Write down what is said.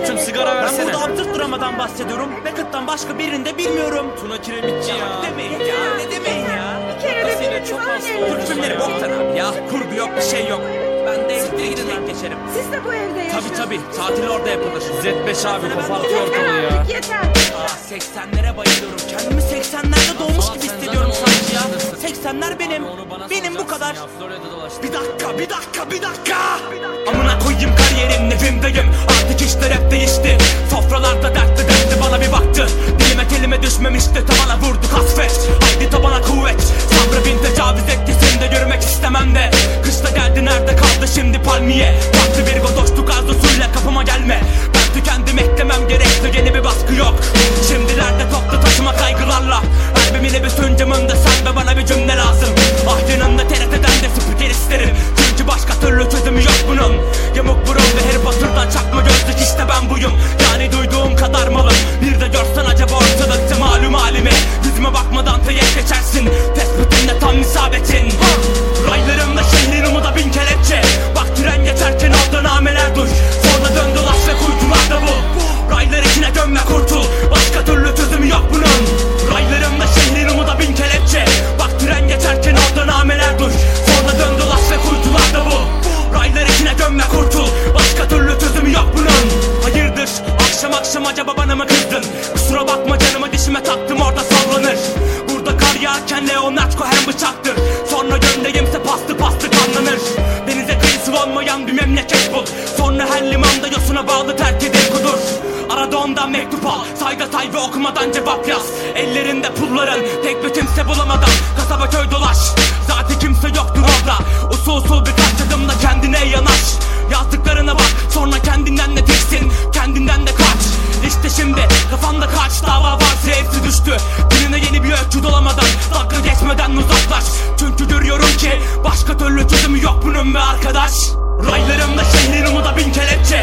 Koçum sigara versene. Ben burada abdürt duramadan bahsediyorum. Beckett'tan başka birini de bilmiyorum. Tuna Kiremitçi ya. Demeyin ya. Ne demeyin ya. Bir kere de Kafasıyla bir çok hasta evde Türk filmleri boktan abi ya. Kurgu yok bir şey yok. Ben de evde gidin denk geçerim. Siz de bu evde yaşıyorsunuz. tabi. Tatil orada yapılır. Z5 abi kopartıyor ortalığı ya. artık yeter. Aa 80'lere bayılıyorum. Kendimi 80'lerde doğmuş gibi hissediyorum sanki ya. uğraşırsın. 80'ler benim. Benim bu kadar. Bir dakika, bir dakika, bir dakika. Amına koyayım kariyerin evimdeyim. Artık işler görmek istemem de. Kışta geldi nerede kaldı şimdi palmiye. Farklı bir godoşluk arzusuyla kapıma gelme. Ben tükendim eklemem gerekti yeni bir baskı yok. Şimdilerde acaba bana mı kızdın? Kusura bakma canımı dişime taktım orada sallanır. Burada kar yağarken Leonardo hem bıçaktır. Sonra göndeyimse pastı pastı kanlanır. Denize kıyısı olmayan bir memleket bul. Sonra her limanda yosuna bağlı terk edil kudur. Arada ondan mektup al Sayda say ve okumadan cevap yaz Ellerinde pulların tek bir kimse bulamadan Kasaba köy dolaş Zaten kimse yoktur orada Usul usul birkaç adımda kendine yanaş düştü. Birine yeni bir öykü dolamadan Dakika geçmeden uzaklaş. Çünkü görüyorum ki Başka türlü çözümü yok bunun be arkadaş. Raylarımda şehrin umuda bin kelepçe